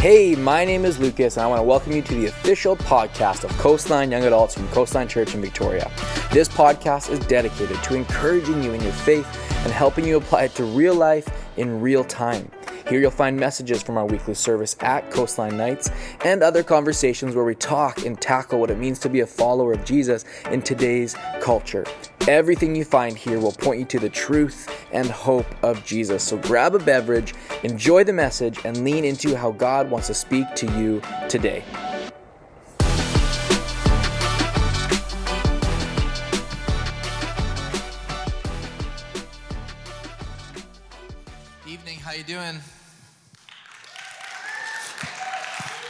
Hey, my name is Lukas, and I want to welcome you to the official podcast of Coastline Young Adults from Coastline Church in Victoria. This podcast is dedicated to encouraging you in your faith and helping you apply it to real life in real time. Here you'll find messages from our weekly service at Coastline Nights and other conversations where we talk and tackle what it means to be a follower of Jesus in today's culture. Everything you find here will point you to the truth and hope of Jesus. So grab a beverage, enjoy the message, and lean into how God wants to speak to you today. Evening, how you doing?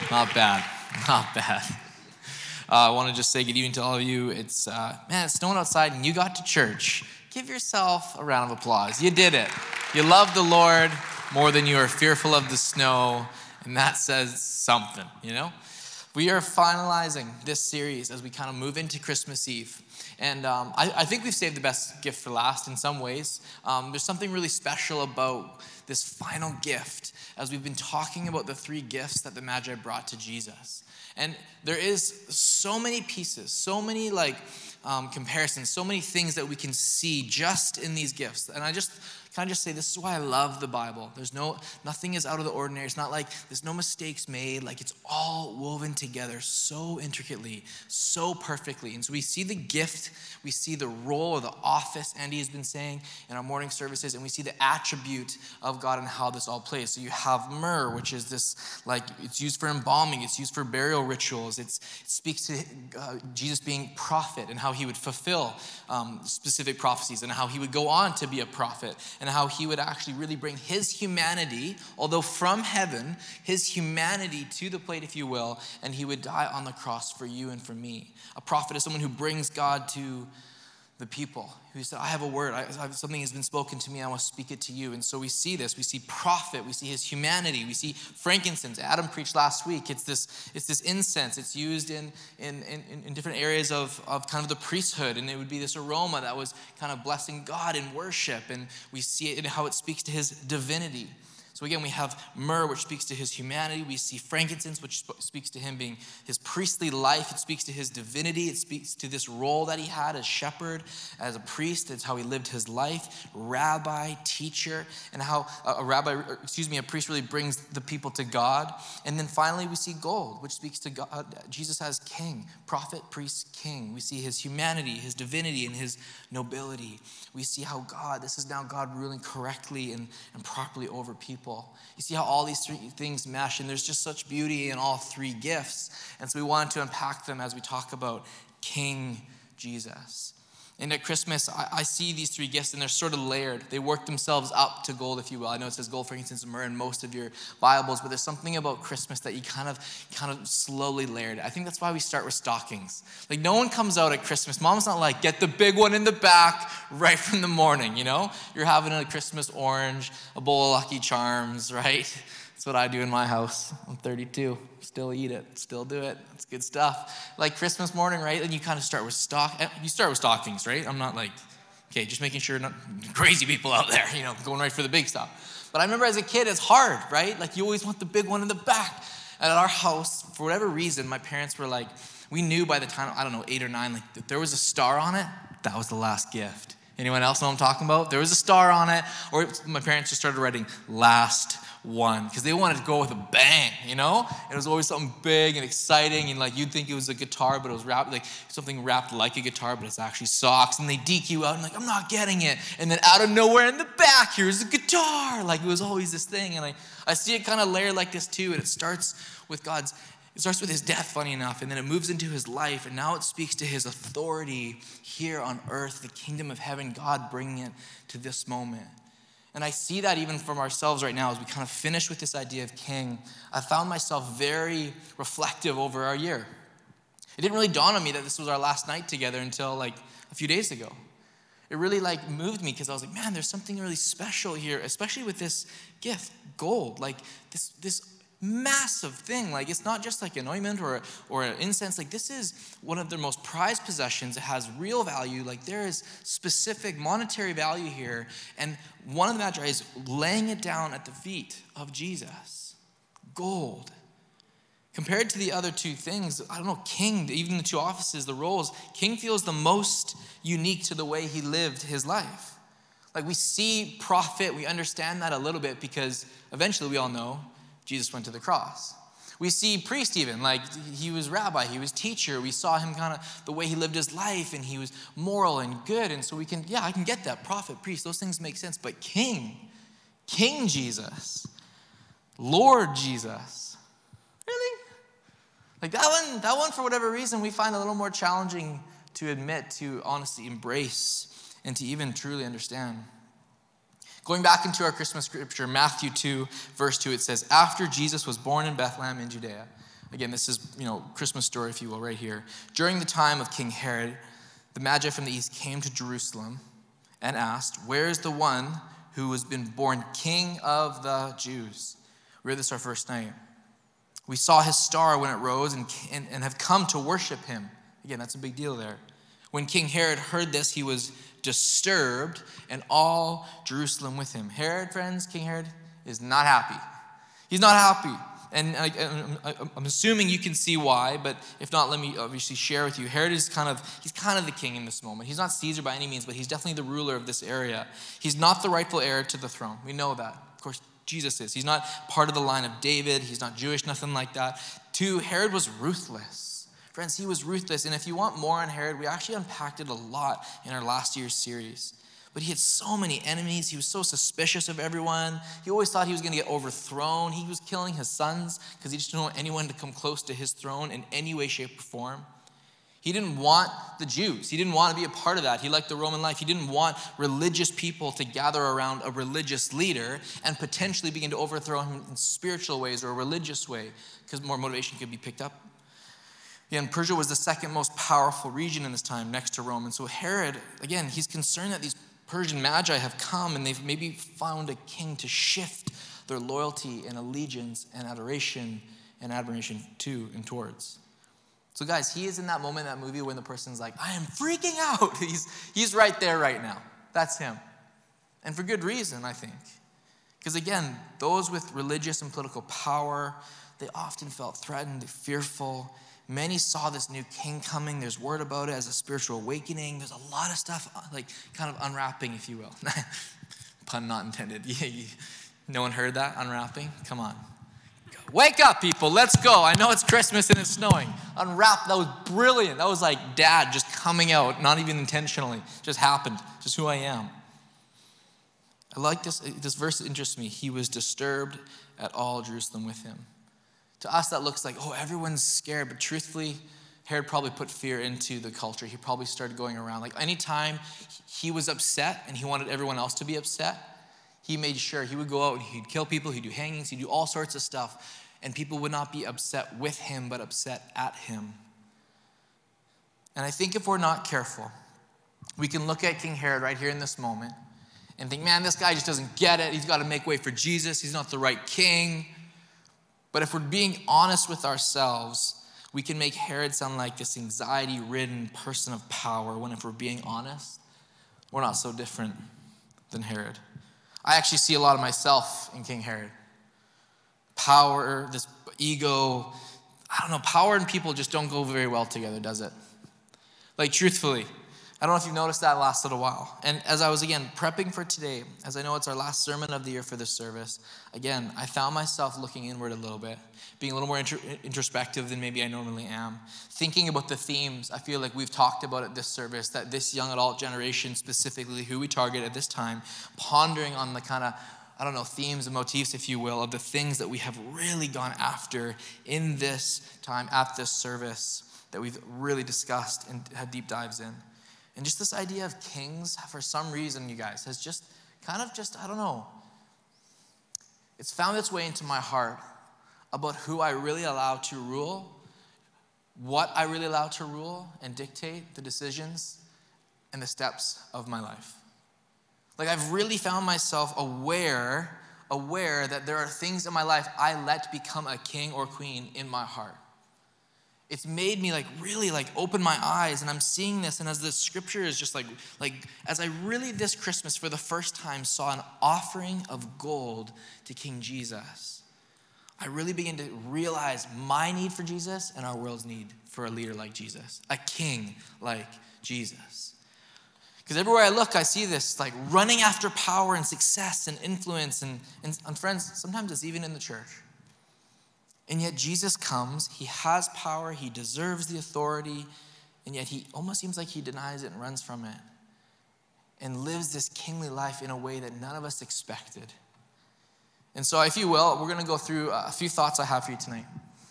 Not bad, not bad. Uh, I want to just say good evening to all of you. It's uh, man, it's snowing outside, and you got to church. Give yourself a round of applause. You did it. You love the Lord more than you are fearful of the snow, and that says something, you know. We are finalizing this series as we kind of move into Christmas Eve. And um, I, I, think we've saved the best gift for last in some ways. Um, there's something really special about this final gift as we've been talking about the three gifts that the Magi brought to Jesus. And there is so many pieces, so many like um, comparisons, so many things that we can see just in these gifts. And I just can I just say this is why I love the Bible. There's no nothing is out of the ordinary. It's not like there's no mistakes made. Like it's all woven together so intricately, so perfectly. And so we see the gift, we see the role or the office Andy has been saying in our morning services, and we see the attribute of God and how this all plays. So you have myrrh, which is this like it's used for embalming, it's used for burial rituals. It's, it speaks to uh, Jesus being prophet and how he would fulfill um, specific prophecies and how he would go on to be a prophet and and how he would actually really bring his humanity, although from heaven, his humanity to the plate, if you will, and he would die on the cross for you and for me. A prophet is someone who brings God to the people who said, I have a word, I, something has been spoken to me, I want to speak it to you. And so we see this. We see prophet, we see his humanity, we see frankincense. Adam preached last week. It's this, it's this incense. It's used in, in, in, in different areas of, of kind of the priesthood. And it would be this aroma that was kind of blessing God in worship. And we see it in how it speaks to his divinity. So again, we have myrrh, which speaks to his humanity. We see frankincense, which speaks to him being his priestly life. It speaks to his divinity. It speaks to this role that he had as shepherd, as a priest. It's how he lived his life, rabbi, teacher, and how a rabbi, er, excuse me, a priest really brings the people to God. And then finally, we see gold, which speaks to God, Jesus as king, prophet, priest, king. We see his humanity, his divinity, and his nobility. We see how God, this is now God ruling correctly and, and properly over people people. You see how all these three things mesh, and there's just such beauty in all three gifts. And so we wanted to unpack them as we talk about King Jesus. And at Christmas, I, I, see these three gifts and they're sort of layered. They work themselves up to gold, if you will. I know it says gold, frankincense, and myrrh in most of your Bibles, but there's something about Christmas that you kind of, kind of slowly layered. I think that's why we start with stockings. Like no one comes out at Christmas. Mom's not like, get the big one in the back right from the morning, you know? You're having a Christmas orange, a bowl of Lucky Charms, right? That's what I do in my house. I'm 32. Still eat it. Still do it. It's good stuff. Like Christmas morning, right? And you kind of start with stock. Eh, you start with stockings, right? I'm not like, okay, just making sure not crazy people out there, you know, going right for the big stuff. But I remember as a kid, it's hard, right? Like you always want the big one in the back. And at our house, for whatever reason, my parents were like, we knew by the time, I don't know, eight or nine, like if there was a star on it, that was the last gift. Anyone else know what I'm talking about? There was a star on it, or my parents just started writing last one because they wanted to go with a bang, you know? It was always something big and exciting, and like you'd think it was a guitar, but it was wrapped like something wrapped like a guitar, but it's actually socks. And they deke you out and like, I'm not getting it. And then out of nowhere in the back, here's a guitar. Like it was always this thing. And I, I see it kind of layer like this too, and it starts with God's it starts with his death, funny enough, and then it moves into his life, and now it speaks to his authority here on earth, the kingdom of heaven, God bringing it to this moment. And I see that even from ourselves right now as we kind of finish with this idea of king. I found myself very reflective over our year. It didn't really dawn on me that this was our last night together until like a few days ago. It really like moved me because I was like, man, there's something really special here, especially with this gift, gold. Like this, this massive thing. Like it's not just like an ointment or or an incense. Like this is one of their most prized possessions. It has real value. Like there is specific monetary value here. And one of the magi is laying it down at the feet of Jesus. Gold. Compared to the other two things, I don't know, king, even the two offices, the roles, king feels the most unique to the way he lived his life. Like we see prophet, we understand that a little bit because eventually we all know Jesus went to the cross. We see priest even, like he was rabbi, he was teacher. We saw him kind of the way he lived his life and he was moral and good. And so we can, yeah, I can get that. Prophet, priest, those things make sense. But king, King Jesus, Lord Jesus, really? Like that one, that one, for whatever reason, we find a little more challenging to admit, to honestly embrace, and to even truly understand. Going back into our Christmas scripture, Matthew 2, verse 2, it says, After Jesus was born in Bethlehem in Judea, again, this is, you know, Christmas story, if you will, right here. During the time of King Herod, the Magi from the east came to Jerusalem and asked, Where is the one who has been born king of the Jews? We read this our first night. We saw his star when it rose and, and, and have come to worship him. Again, that's a big deal there. When King Herod heard this, he was disturbed, and all Jerusalem with him. Herod, friends, King Herod, is not happy. He's not happy. And I, am assuming you can see why, but if not, let me obviously share with you. Herod is kind of, he's kind of the king in this moment. He's not Caesar by any means, but he's definitely the ruler of this area. He's not the rightful heir to the throne. We know that. Of course, Jesus is. He's not part of the line of David. He's not Jewish, nothing like that. Two, Herod was ruthless. Friends, he was ruthless. And if you want more on Herod, we actually unpacked it a lot in our last year's series. But he had so many enemies. He was so suspicious of everyone. He always thought he was going to get overthrown. He was killing his sons because he just didn't want anyone to come close to his throne in any way, shape, or form. He didn't want the Jews. He didn't want to be a part of that. He liked the Roman life. He didn't want religious people to gather around a religious leader and potentially begin to overthrow him in spiritual ways or a religious way because more motivation could be picked up Again, Persia was the second most powerful region in this time next to Rome. And so Herod, again, he's concerned that these Persian magi have come and they've maybe found a king to shift their loyalty and allegiance and adoration and admiration to and towards. So, guys, he is in that moment in that movie when the person's like, I am freaking out. He's, he's right there right now. That's him. And for good reason, I think. Because again, those with religious and political power, they often felt threatened, fearful, Many saw this new king coming. There's word about it as a spiritual awakening. There's a lot of stuff, uh, like kind of unwrapping, if you will. Pun not intended. no one heard that? Unwrapping? Come on. Wake up, people. Let's go. I know it's Christmas and it's snowing. Unwrap. That was brilliant. That was like dad just coming out, not even intentionally. Just happened. Just who I am. I like this. This verse interests me. He was disturbed at all Jerusalem with him. To us, that looks like, oh, everyone's scared. But truthfully, Herod probably put fear into the culture. He probably started going around. Like anytime he was upset and he wanted everyone else to be upset, he made sure he would go out and he'd kill people, he'd do hangings, he'd do all sorts of stuff. And people would not be upset with him, but upset at him. And I think if we're not careful, we can look at King Herod right here in this moment and think, man, this guy just doesn't get it. He's got to make way for Jesus. He's not the right king. But if we're being honest with ourselves, we can make Herod sound like this anxiety ridden person of power when, if we're being honest, we're not so different than Herod. I actually see a lot of myself in King Herod. Power, this ego, I don't know, power and people just don't go very well together, does it? Like, truthfully, I don't know if you've noticed that last little while. And as I was again prepping for today, as I know it's our last sermon of the year for this service, again, I found myself looking inward a little bit, being a little more introspective than maybe I normally am, thinking about the themes I feel like we've talked about at this service, that this young adult generation, specifically who we target at this time, pondering on the kind of I don't know, themes and motifs, if you will, of the things that we have really gone after in this time at this service that we've really discussed and had deep dives in. And just this idea of kings, for some reason, you guys, has just kind of just, I don't know, it's found its way into my heart about who I really allow to rule, what I really allow to rule and dictate the decisions and the steps of my life. Like I've really found myself aware, aware that there are things in my life I let become a king or queen in my heart it's made me like really like open my eyes and i'm seeing this and as the scripture is just like like as i really this christmas for the first time saw an offering of gold to king jesus I really begin to realize my need for Jesus and our world's need for a leader like Jesus, a king like Jesus. Because everywhere I look, I see this like running after power and success and influence. And, and, and friends, sometimes it's even in the church. And yet Jesus comes, he has power, he deserves the authority, and yet he almost seems like he denies it and runs from it and lives this kingly life in a way that none of us expected. And so, if you will, we're going to go through uh, a few thoughts I have for you tonight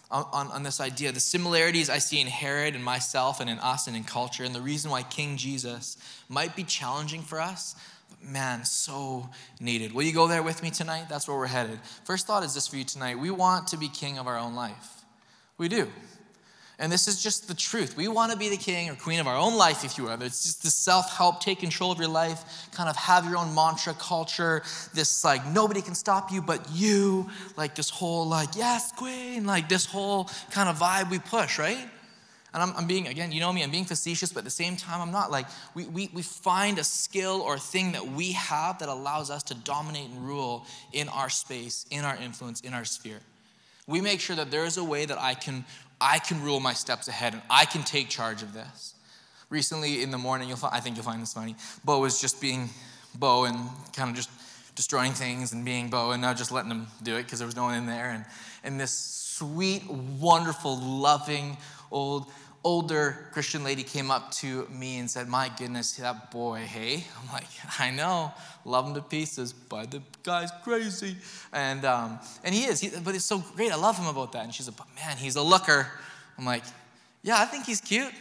on, on, on, this idea the similarities I see in Herod and myself and in us and in culture, and the reason why King Jesus might be challenging for us, man, so needed. Will you go there with me tonight? That's where we're headed. First thought is this for you tonight we want to be king of our own life. We do. And this is just the truth. We want to be the king or queen of our own life, if you will. It's just the self help, take control of your life, kind of have your own mantra culture, this like nobody can stop you but you, like this whole like, yes, queen, like this whole kind of vibe we push, right? And I'm, I'm, being, again, you know me, I'm being facetious, but at the same time, I'm not like, we, we, we find a skill or a thing that we have that allows us to dominate and rule in our space, in our influence, in our sphere. We make sure that there is a way that I can I can rule my steps ahead and I can take charge of this. Recently in the morning, you'll find, I think you'll find this funny. Bo was just being Bo and kind of just destroying things and being Bo and not just letting him do it because there was no one in there. And, and this sweet, wonderful, loving old older Christian lady came up to me and said, My goodness, that boy, hey? I'm like, I know, love him to pieces, but the guy's crazy. And, um, and he is, he, but it's so great. I love him about that. And she's like, But man, he's a looker. I'm like, Yeah, I think he's cute.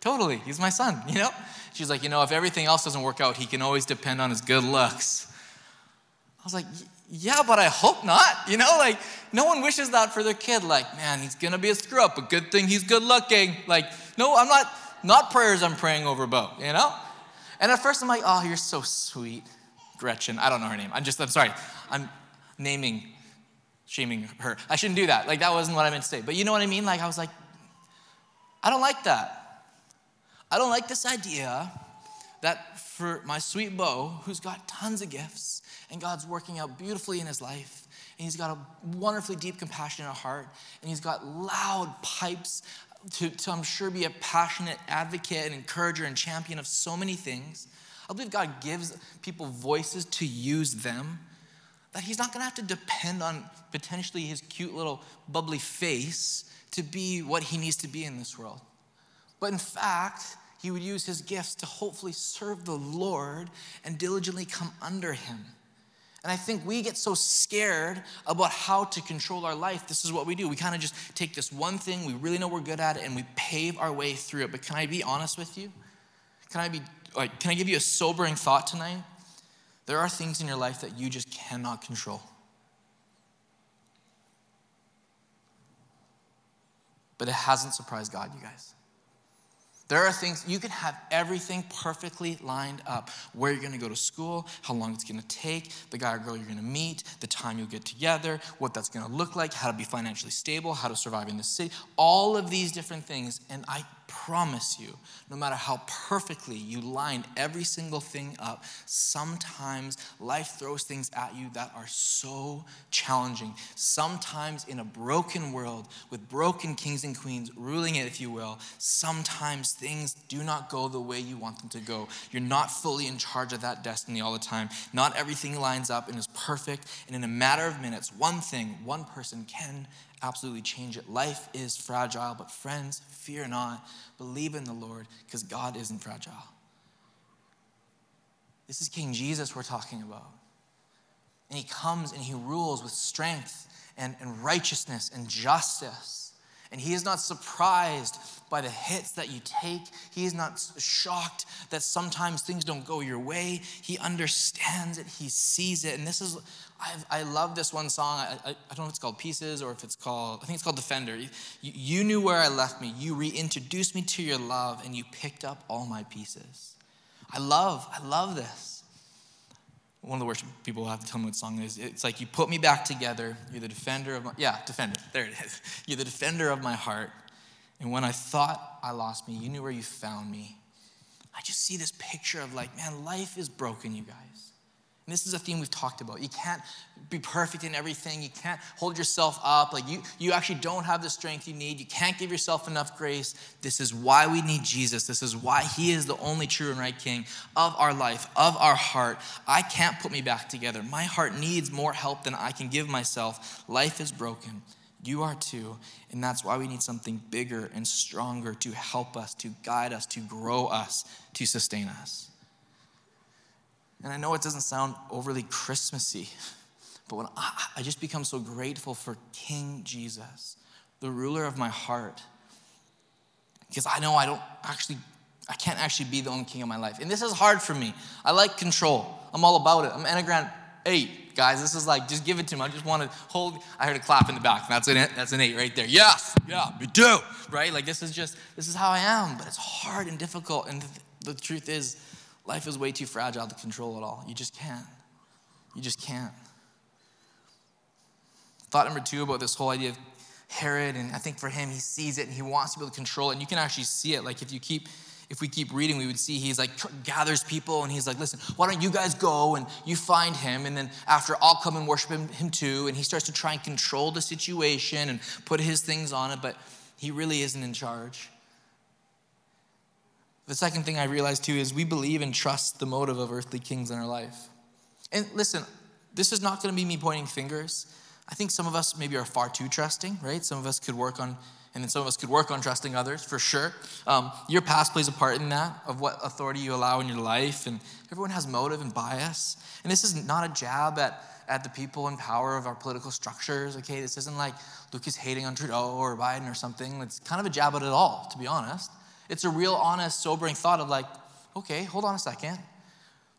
Totally. He's my son, you know? She's like, You know, if everything else doesn't work out, he can always depend on his good looks. I was like, yeah, but I hope not. You know, like no one wishes that for their kid. Like, man, he's gonna be a screw up, but good thing he's good looking. Like, no, I'm not, not prayers I'm praying over Bo, you know? And at first I'm like, oh, you're so sweet, Gretchen. I don't know her name. I'm just, I'm sorry. I'm naming, shaming her. I shouldn't do that. Like, that wasn't what I meant to say. But you know what I mean? Like, I was like, I don't like that. I don't like this idea that for my sweet Bo, who's got tons of gifts, and God's working out beautifully in his life. And he's got a wonderfully deep, compassion in compassionate heart. And he's got loud pipes to, to, I'm sure, be a passionate advocate and encourager and champion of so many things. I believe God gives people voices to use them. That he's not gonna have to depend on potentially his cute little bubbly face to be what he needs to be in this world. But in fact, he would use his gifts to hopefully serve the Lord and diligently come under him. And I think we get so scared about how to control our life. This is what we do. We kind of just take this one thing, we really know we're good at it, and we pave our way through it. But can I be honest with you? Can I be like, can I give you a sobering thought tonight? There are things in your life that you just cannot control. But it hasn't surprised God, you guys. There are things, you can have everything perfectly lined up where you're gonna go to school, how long it's gonna take, the guy or girl you're gonna meet, the time you'll get together, what that's gonna look like, how to be financially stable, how to survive in the city, all of these different things. And I promise you, no matter how perfectly you line every single thing up, sometimes life throws things at you that are so challenging. Sometimes in a broken world with broken kings and queens ruling it, if you will, sometimes things do not go the way you want them to go. You're not fully in charge of that destiny all the time. Not everything lines up and is perfect. And in a matter of minutes, one thing, one person can absolutely change it. Life is fragile, but friends, fear not. Believe in the Lord because God isn't fragile. This is King Jesus we're talking about. And he comes and he rules with strength and, and righteousness and justice. And he is not surprised by the hits that you take. He is not shocked that sometimes things don't go your way. He understands it, he sees it. And this is, I've, i love this one song. I, I, I, don't know if it's called Pieces or if it's called, I think it's called Defender. You, you knew where I left me. You reintroduced me to your love and you picked up all my pieces. I love, I love this one of the worship people will have to tell me what song it is. It's like, You put me back together. You're the defender of my, yeah, defender. There it is. You're the defender of my heart. And when I thought I lost me, you knew where you found me. I just see this picture of like, man, life is broken, you guys. And this is a theme we've talked about. You can't be perfect in everything. You can't hold yourself up. Like you, you actually don't have the strength you need. You can't give yourself enough grace. This is why we need Jesus. This is why He is the only true and right King of our life, of our heart. I can't put me back together. My heart needs more help than I can give myself. Life is broken. You are too. And that's why we need something bigger and stronger to help us, to guide us, to grow us, to sustain us. And I know it doesn't sound overly Christmassy, but when I, I just become so grateful for King Jesus, the ruler of my heart, because I know I don't actually, I can't actually be the only king of my life. And this is hard for me. I like control. I'm all about it. I'm Enneagram 8, guys. This is like, just give it to me. I just want to hold. I heard a clap in the back. That's an, that's an 8 right there. Yes, yeah, me too. Right? Like, this is just, this is how I am. But it's hard and difficult. And the truth is, Life is way too fragile to control it all. You just can't. You just can't. Thought number two about this whole idea of Herod, and I think for him, he sees it and he wants to be able to control it. And you can actually see it. Like if you keep, if we keep reading, we would see he's like gathers people and he's like, listen, why don't you guys go and you find him, and then after I'll come and worship him, him too. And he starts to try and control the situation and put his things on it, but he really isn't in charge. The second thing I realized too is we believe and trust the motive of earthly kings in our life. And listen, this is not going to be me pointing fingers. I think some of us maybe are far too trusting, right? Some of us could work on, and then some of us could work on trusting others for sure. Um, your past plays a part in that, of what authority you allow in your life, and everyone has motive and bias. And this is not a jab at, at the people in power of our political structures, okay? This isn't like Lukas hating on Trudeau or Biden or something. It's kind of a jab at it all, to be honest. It's a real honest, sobering thought of like, okay, hold on a second.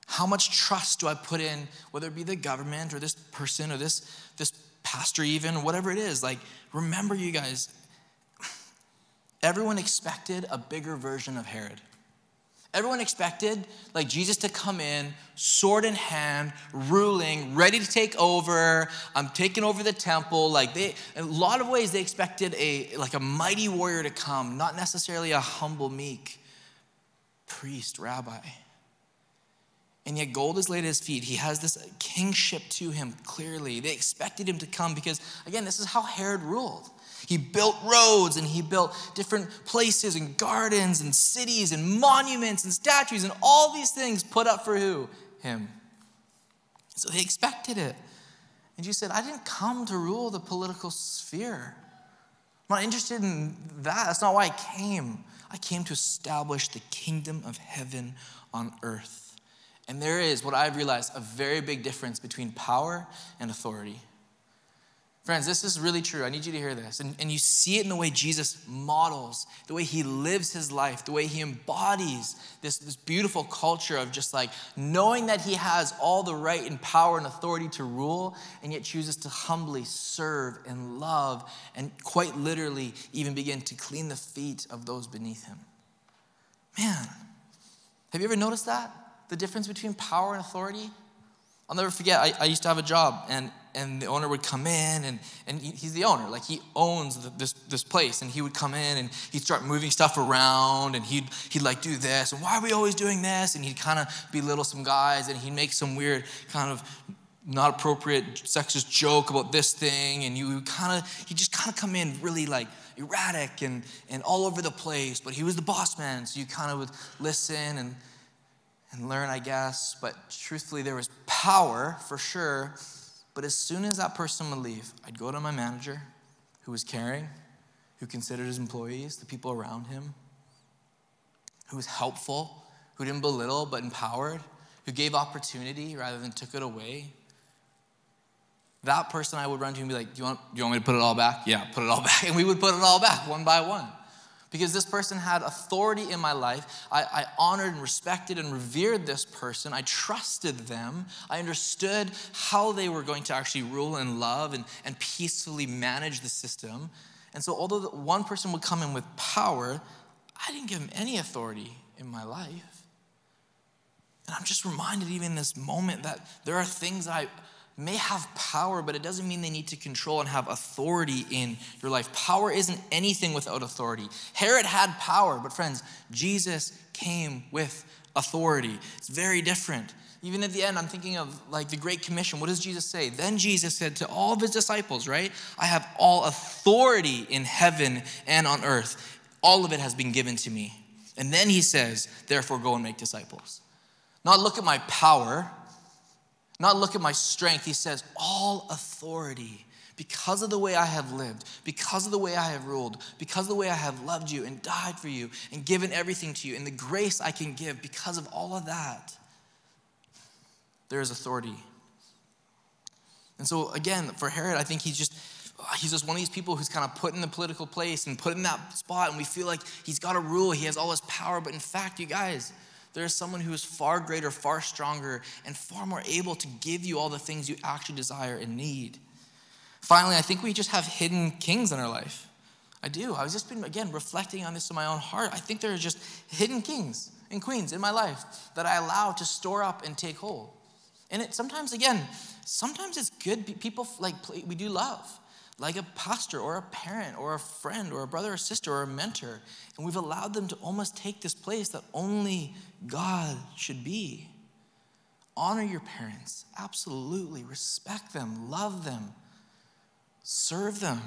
How much trust do I put in, whether it be the government or this person or this, this pastor, even, whatever it is? Like, remember, you guys, everyone expected a bigger version of Herod. Everyone expected like Jesus to come in, sword in hand, ruling, ready to take over. I'm taking over the temple. Like they, a lot of ways, they expected a like a mighty warrior to come, not necessarily a humble, meek priest, rabbi. And yet, gold is laid at his feet. He has this kingship to him clearly. They expected him to come because, again, this is how Herod ruled. He built roads and he built different places and gardens and cities and monuments and statues and all these things put up for who? Him. So they expected it. And Jesus said, I didn't come to rule the political sphere. I'm not interested in that. That's not why I came. I came to establish the kingdom of heaven on earth. And there is, what I've realized, a very big difference between power and authority. Friends, this is really true. I need you to hear this. And, and you see it in the way Jesus models, the way he lives his life, the way he embodies this, this beautiful culture of just like knowing that he has all the right and power and authority to rule, and yet chooses to humbly serve and love and quite literally even begin to clean the feet of those beneath him. Man, have you ever noticed that? The difference between power and authority? I'll never forget, I, I used to have a job, and and the owner would come in and, and he's the owner like he owns the, this, this place and he would come in and he'd start moving stuff around and he'd, he'd like do this and why are we always doing this and he'd kind of belittle some guys and he'd make some weird kind of not appropriate sexist joke about this thing and you kind of he just kind of come in really like erratic and, and all over the place but he was the boss man so you kind of would listen and and learn i guess but truthfully there was power for sure but as soon as that person would leave, I'd go to my manager who was caring, who considered his employees, the people around him, who was helpful, who didn't belittle but empowered, who gave opportunity rather than took it away. That person I would run to and be like, do you, want, do you want me to put it all back? Yeah, put it all back. And we would put it all back one by one because this person had authority in my life. I, I, honored and respected and revered this person. I trusted them. I understood how they were going to actually rule and love and, and peacefully manage the system. And so, although one person would come in with power, I didn't give him any authority in my life. And I'm just reminded, even in this moment, that there are things I may have power, but it doesn't mean they need to control and have authority in your life. Power isn't anything without authority. Herod had power, but friends, Jesus came with authority. It's very different. Even at the end, I'm thinking of like the Great Commission. What does Jesus say? Then Jesus said to all of his disciples, right? I have all authority in heaven and on earth. All of it has been given to me. And then he says, therefore, go and make disciples. Not look at my power, not look at my strength. He says, all authority because of the way I have lived, because of the way I have ruled, because of the way I have loved you and died for you and given everything to you, and the grace I can give because of all of that, there is authority. And so, again, for Herod, I think he's just. He's just one of these people who's kind of put in the political place and put in that spot, and we feel like he's got to rule, he has all this power. But in fact, you guys, there is someone who is far greater, far stronger, and far more able to give you all the things you actually desire and need. Finally, I think we just have hidden kings in our life. I do. I was just been, again, reflecting on this in my own heart. I think there are just hidden kings and queens in my life that I allow to store up and take hold. And it sometimes, again, sometimes it's good. People like we do love, like a pastor or a parent or a friend or a brother or sister or a mentor. And we've allowed them to almost take this place that only God should be. Honor your parents, absolutely. Respect them, love them, serve them.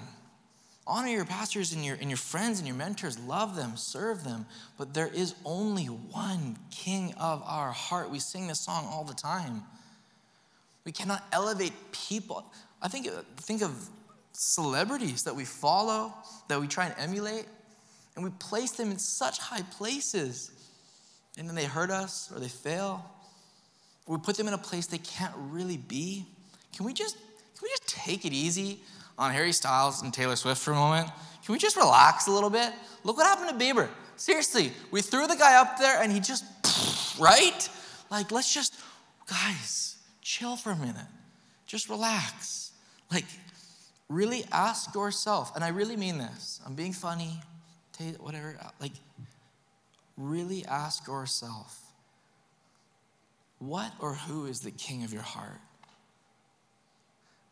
Honor your pastors and your, and your friends and your mentors, love them, serve them. But there is only one king of our heart. We sing this song all the time. We cannot elevate people. I think, think of celebrities that we follow, that we try and emulate, and we place them in such high places. And then they hurt us or they fail. We put them in a place they can't really be. Can we just, can we just take it easy on Harry Styles and Taylor Swift for a moment? Can we just relax a little bit? Look what happened to Bieber. Seriously, we threw the guy up there and he just, right? Like, let's just, guys, chill for a minute. Just relax. Like, really ask yourself, and I really mean this. I'm being funny, whatever. Like, really ask yourself what or who is the king of your heart?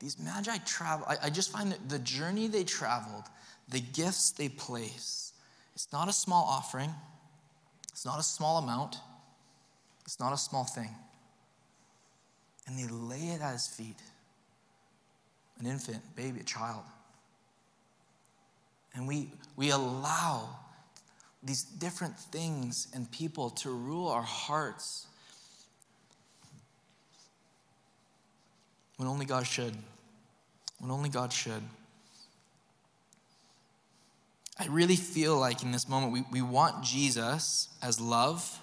These magi travel, I, I just find that the journey they traveled, the gifts they place, it's not a small offering, it's not a small amount, it's not a small thing. And they lay it at his feet an infant, baby, a child. And we, we allow these different things and people to rule our hearts when only God should. When only God should. I really feel like in this moment we, we want Jesus as love,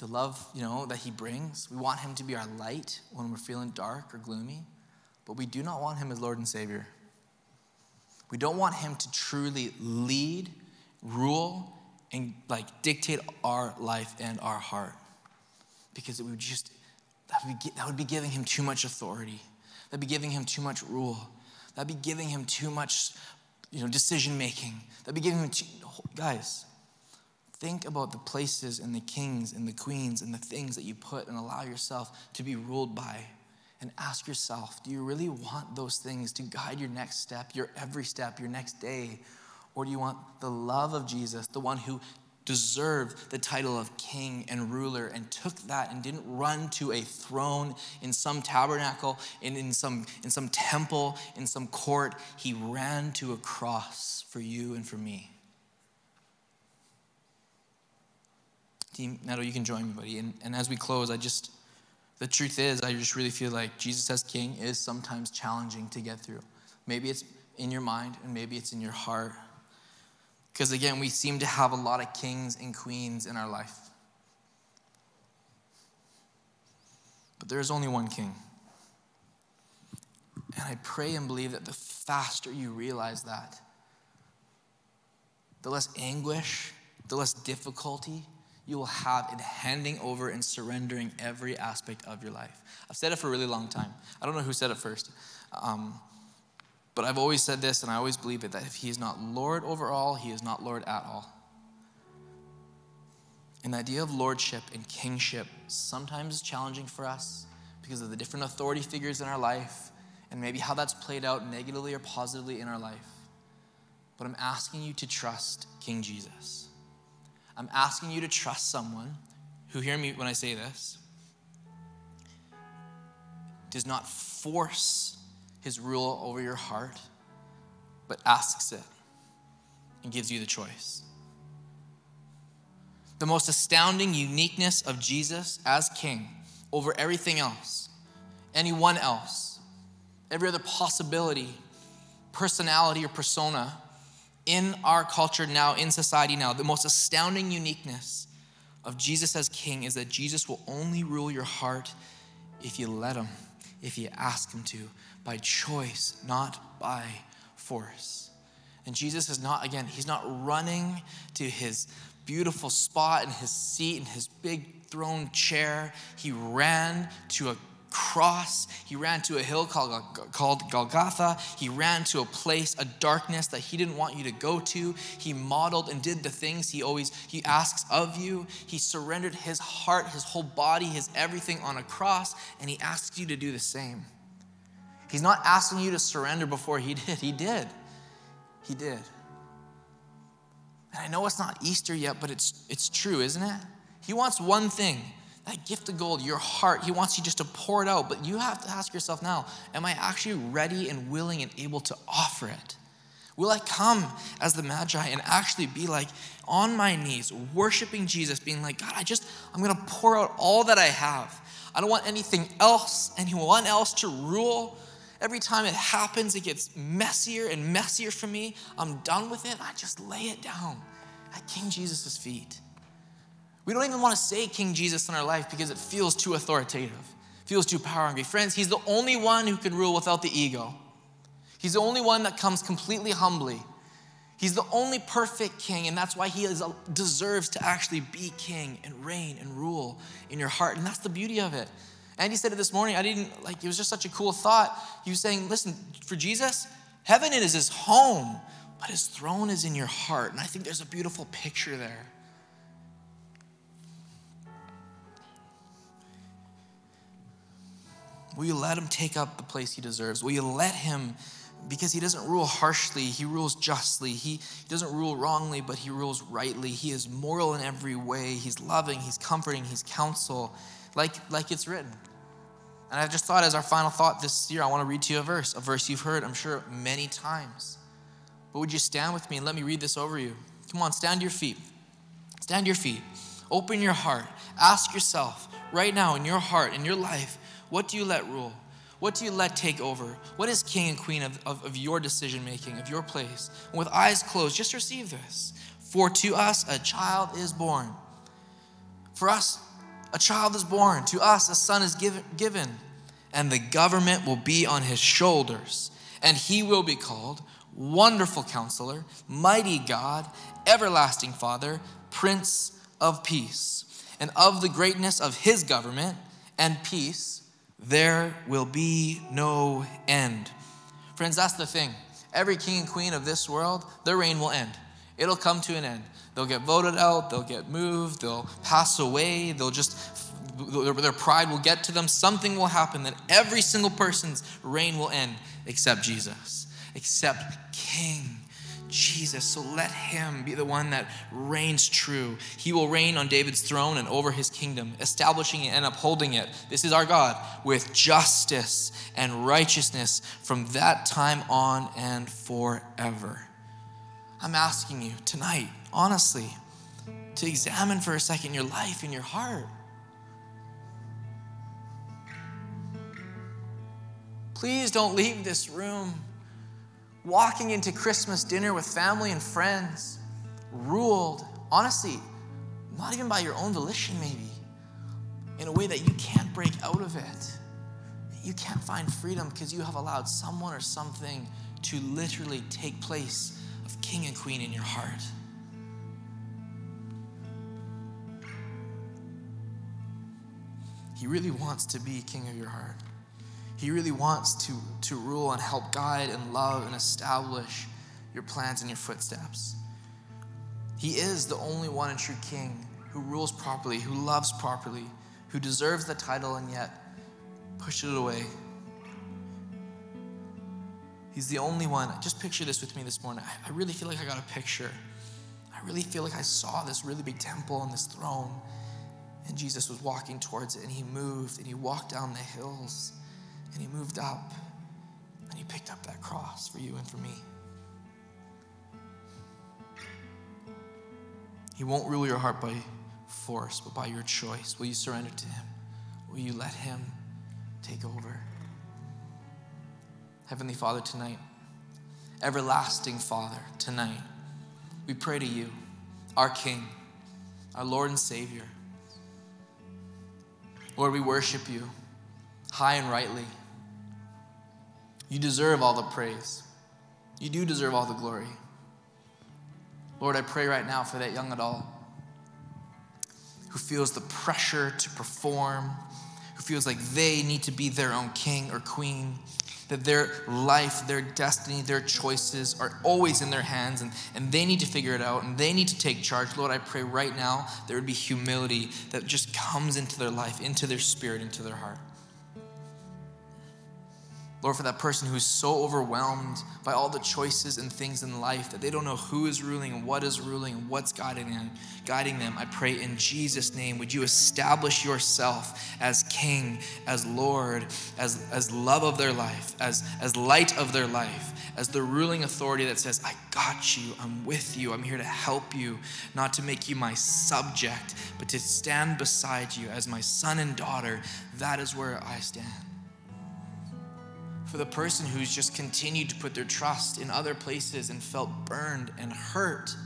the love, you know, that he brings. We want him to be our light when we're feeling dark or gloomy, but we do not want him as Lord and Savior. We don't want him to truly lead, rule, and like dictate our life and our heart. Because it would just that would, be, that would be giving him too much authority. That'd be giving him too much rule. That'd be giving him too much, you know, decision making. That'd be giving him too, guys. Think about the places and the kings and the queens and the things that you put and allow yourself to be ruled by. And ask yourself, do you really want those things to guide your next step, your every step, your next day? Or do you want the love of Jesus, the one who deserved the title of king and ruler and took that and didn't run to a throne in some tabernacle, in, in, some, in some temple, in some court. He ran to a cross for you and for me. Team Neto, you can join me, buddy. And, and as we close, I just, the truth is, I just really feel like Jesus as king is sometimes challenging to get through. Maybe it's in your mind and maybe it's in your heart. Because again, we seem to have a lot of kings and queens in our life. But there is only one king. And I pray and believe that the faster you realize that, the less anguish, the less difficulty you will have in handing over and surrendering every aspect of your life. I've said it for a really long time. I don't know who said it first. Um, but I've always said this, and I always believe it that if He is not Lord over all, He is not Lord at all. And the idea of lordship and kingship sometimes is challenging for us because of the different authority figures in our life and maybe how that's played out negatively or positively in our life. But I'm asking you to trust King Jesus. I'm asking you to trust someone who hear me when I say this, does not force his rule over your heart, but asks it and gives you the choice. The most astounding uniqueness of Jesus as king over everything else, anyone else, every other possibility, personality, or persona in our culture now, in society now, the most astounding uniqueness of Jesus as king is that Jesus will only rule your heart if you let him, if you ask him to, by choice, not by force. And Jesus is not, again, he's not running to his beautiful spot in his seat in his big throne chair. He ran to a cross. He ran to a hill called, called Golgotha. He ran to a place, a darkness that he didn't want you to go to. He modeled and did the things he always he asks of you. He surrendered his heart, his whole body, his everything on a cross, and he asks you to do the same. He's not asking you to surrender before he did. He did. He did. And I know it's not Easter yet, but it's it's true, isn't it? He wants one thing that gift of gold, your heart, He wants you just to pour it out. But you have to ask yourself now Am I actually ready and willing and able to offer it? Will I come as the Magi and actually be like on my knees, worshiping Jesus, being like, God, I just, I'm gonna pour out all that I have. I don't want anything else, anyone else to rule. Every time it happens, it gets messier and messier for me. I'm done with it. I just lay it down at King Jesus' feet. We don't even want to say King Jesus in our life because it feels too authoritative, feels too power hungry. Friends, He's the only one who can rule without the ego. He's the only one that comes completely humbly. He's the only perfect king, and that's why he is, uh, deserves to actually be king and reign and rule in your heart. And that's the beauty of it. Andy said it this morning. I didn't like it was just such a cool thought. He was saying, listen, for Jesus, heaven is his home, but his throne is in your heart. And I think there's a beautiful picture there. Will you let him take up the place he deserves? Will you let him, because he doesn't rule harshly, he rules justly. He, doesn't rule wrongly, but he rules rightly. He is moral in every way. He's loving, he's comforting, he's counsel, like, like it's written. And I just thought, as our final thought this year, I want to read to you a verse, a verse you've heard, I'm sure, many times. But would you stand with me and let me read this over you? Come on, stand to your feet. Stand to your feet. Open your heart. Ask yourself right now in your heart, in your life, what do you let rule? What do you let take over? What is king and queen of, of, of your decision making, of your place? And with eyes closed, just receive this. For to us a child is born. For us, a child is born. To us, a son is given, given. And the government will be on his shoulders. And he will be called Wonderful Counselor, Mighty God, Everlasting Father, Prince of Peace. And of the greatness of his government and peace, there will be no end. Friends, that's the thing. Every king and queen of this world, their reign will end. It'll come to an end. They'll get voted out, they'll get moved, they'll pass away, they'll just, their pride will get to them. Something will happen that every single person's reign will end except Jesus, except King Jesus. So let him be the one that reigns true. He will reign on David's throne and over his kingdom, establishing it and upholding it. This is our God with justice and righteousness from that time on and forever. I'm asking you tonight, honestly, to examine for a second your life and your heart. Please don't leave this room walking into Christmas dinner with family and friends, ruled, honestly, not even by your own volition, maybe, in a way that you can't break out of it. You can't find freedom because you have allowed someone or something to literally take place of king and queen in your heart. He really wants to be king of your heart. He really wants to, to rule and help guide and love and establish your plans and your footsteps. He is the only one and true king who rules properly, who loves properly, who deserves the title and yet pushes it away. He's the only one. Just picture this with me this morning. I really feel like I got a picture. I really feel like I saw this really big temple and this throne. And Jesus was walking towards it, and he moved, and he walked down the hills, and he moved up, and he picked up that cross for you and for me. He won't rule your heart by force, but by your choice. Will you surrender to him? Will you let him take over? Heavenly Father, tonight, everlasting Father, tonight, we pray to you, our King, our Lord and Savior. Lord, we worship you high and rightly. You deserve all the praise. You do deserve all the glory. Lord, I pray right now for that young adult who feels the pressure to perform, who feels like they need to be their own king or queen, that their life, their destiny, their choices are always in their hands and, and they need to figure it out and they need to take charge. Lord, I pray right now there would be humility that just comes into their life, into their spirit, into their heart. Lord, for that person who's so overwhelmed by all the choices and things in life that they don't know who is ruling and what is ruling and what's guiding them, guiding them, I pray in Jesus' name, would you establish yourself as King, as Lord, as, as love of their life, as, as light of their life, as the ruling authority that says, I got you, I'm with you, I'm here to help you, not to make you my subject, but to stand beside you as my son and daughter. That is where I stand for the person who's just continued to put their trust in other places and felt burned and hurt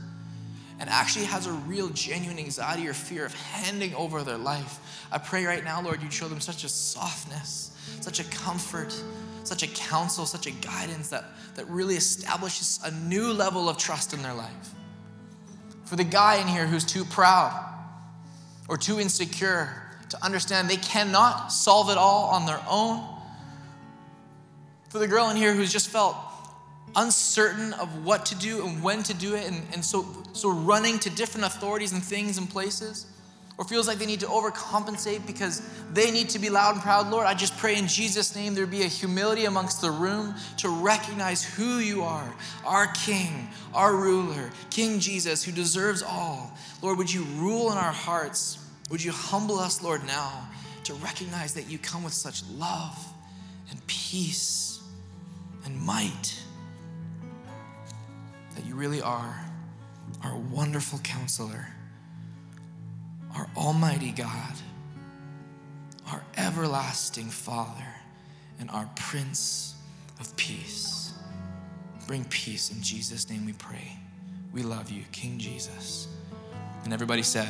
and actually has a real genuine anxiety or fear of handing over their life. I pray right now, Lord, you show them such a softness, such a comfort, such a counsel, such a guidance that, that really establishes a new level of trust in their life. For the guy in here who's too proud or too insecure to understand they cannot solve it all on their own for the girl in here who's just felt uncertain of what to do and when to do it, and, and so, so running to different authorities and things and places, or feels like they need to overcompensate because they need to be loud and proud, Lord, I just pray in Jesus' name there be a humility amongst the room to recognize who you are, our King, our ruler, King Jesus, who deserves all. Lord, would you rule in our hearts? Would you humble us, Lord, now to recognize that you come with such love and peace and might. That you really are our wonderful counselor, our almighty God, our everlasting Father, and our Prince of Peace. Bring peace in Jesus' name we pray. We love you, King Jesus. And everybody said,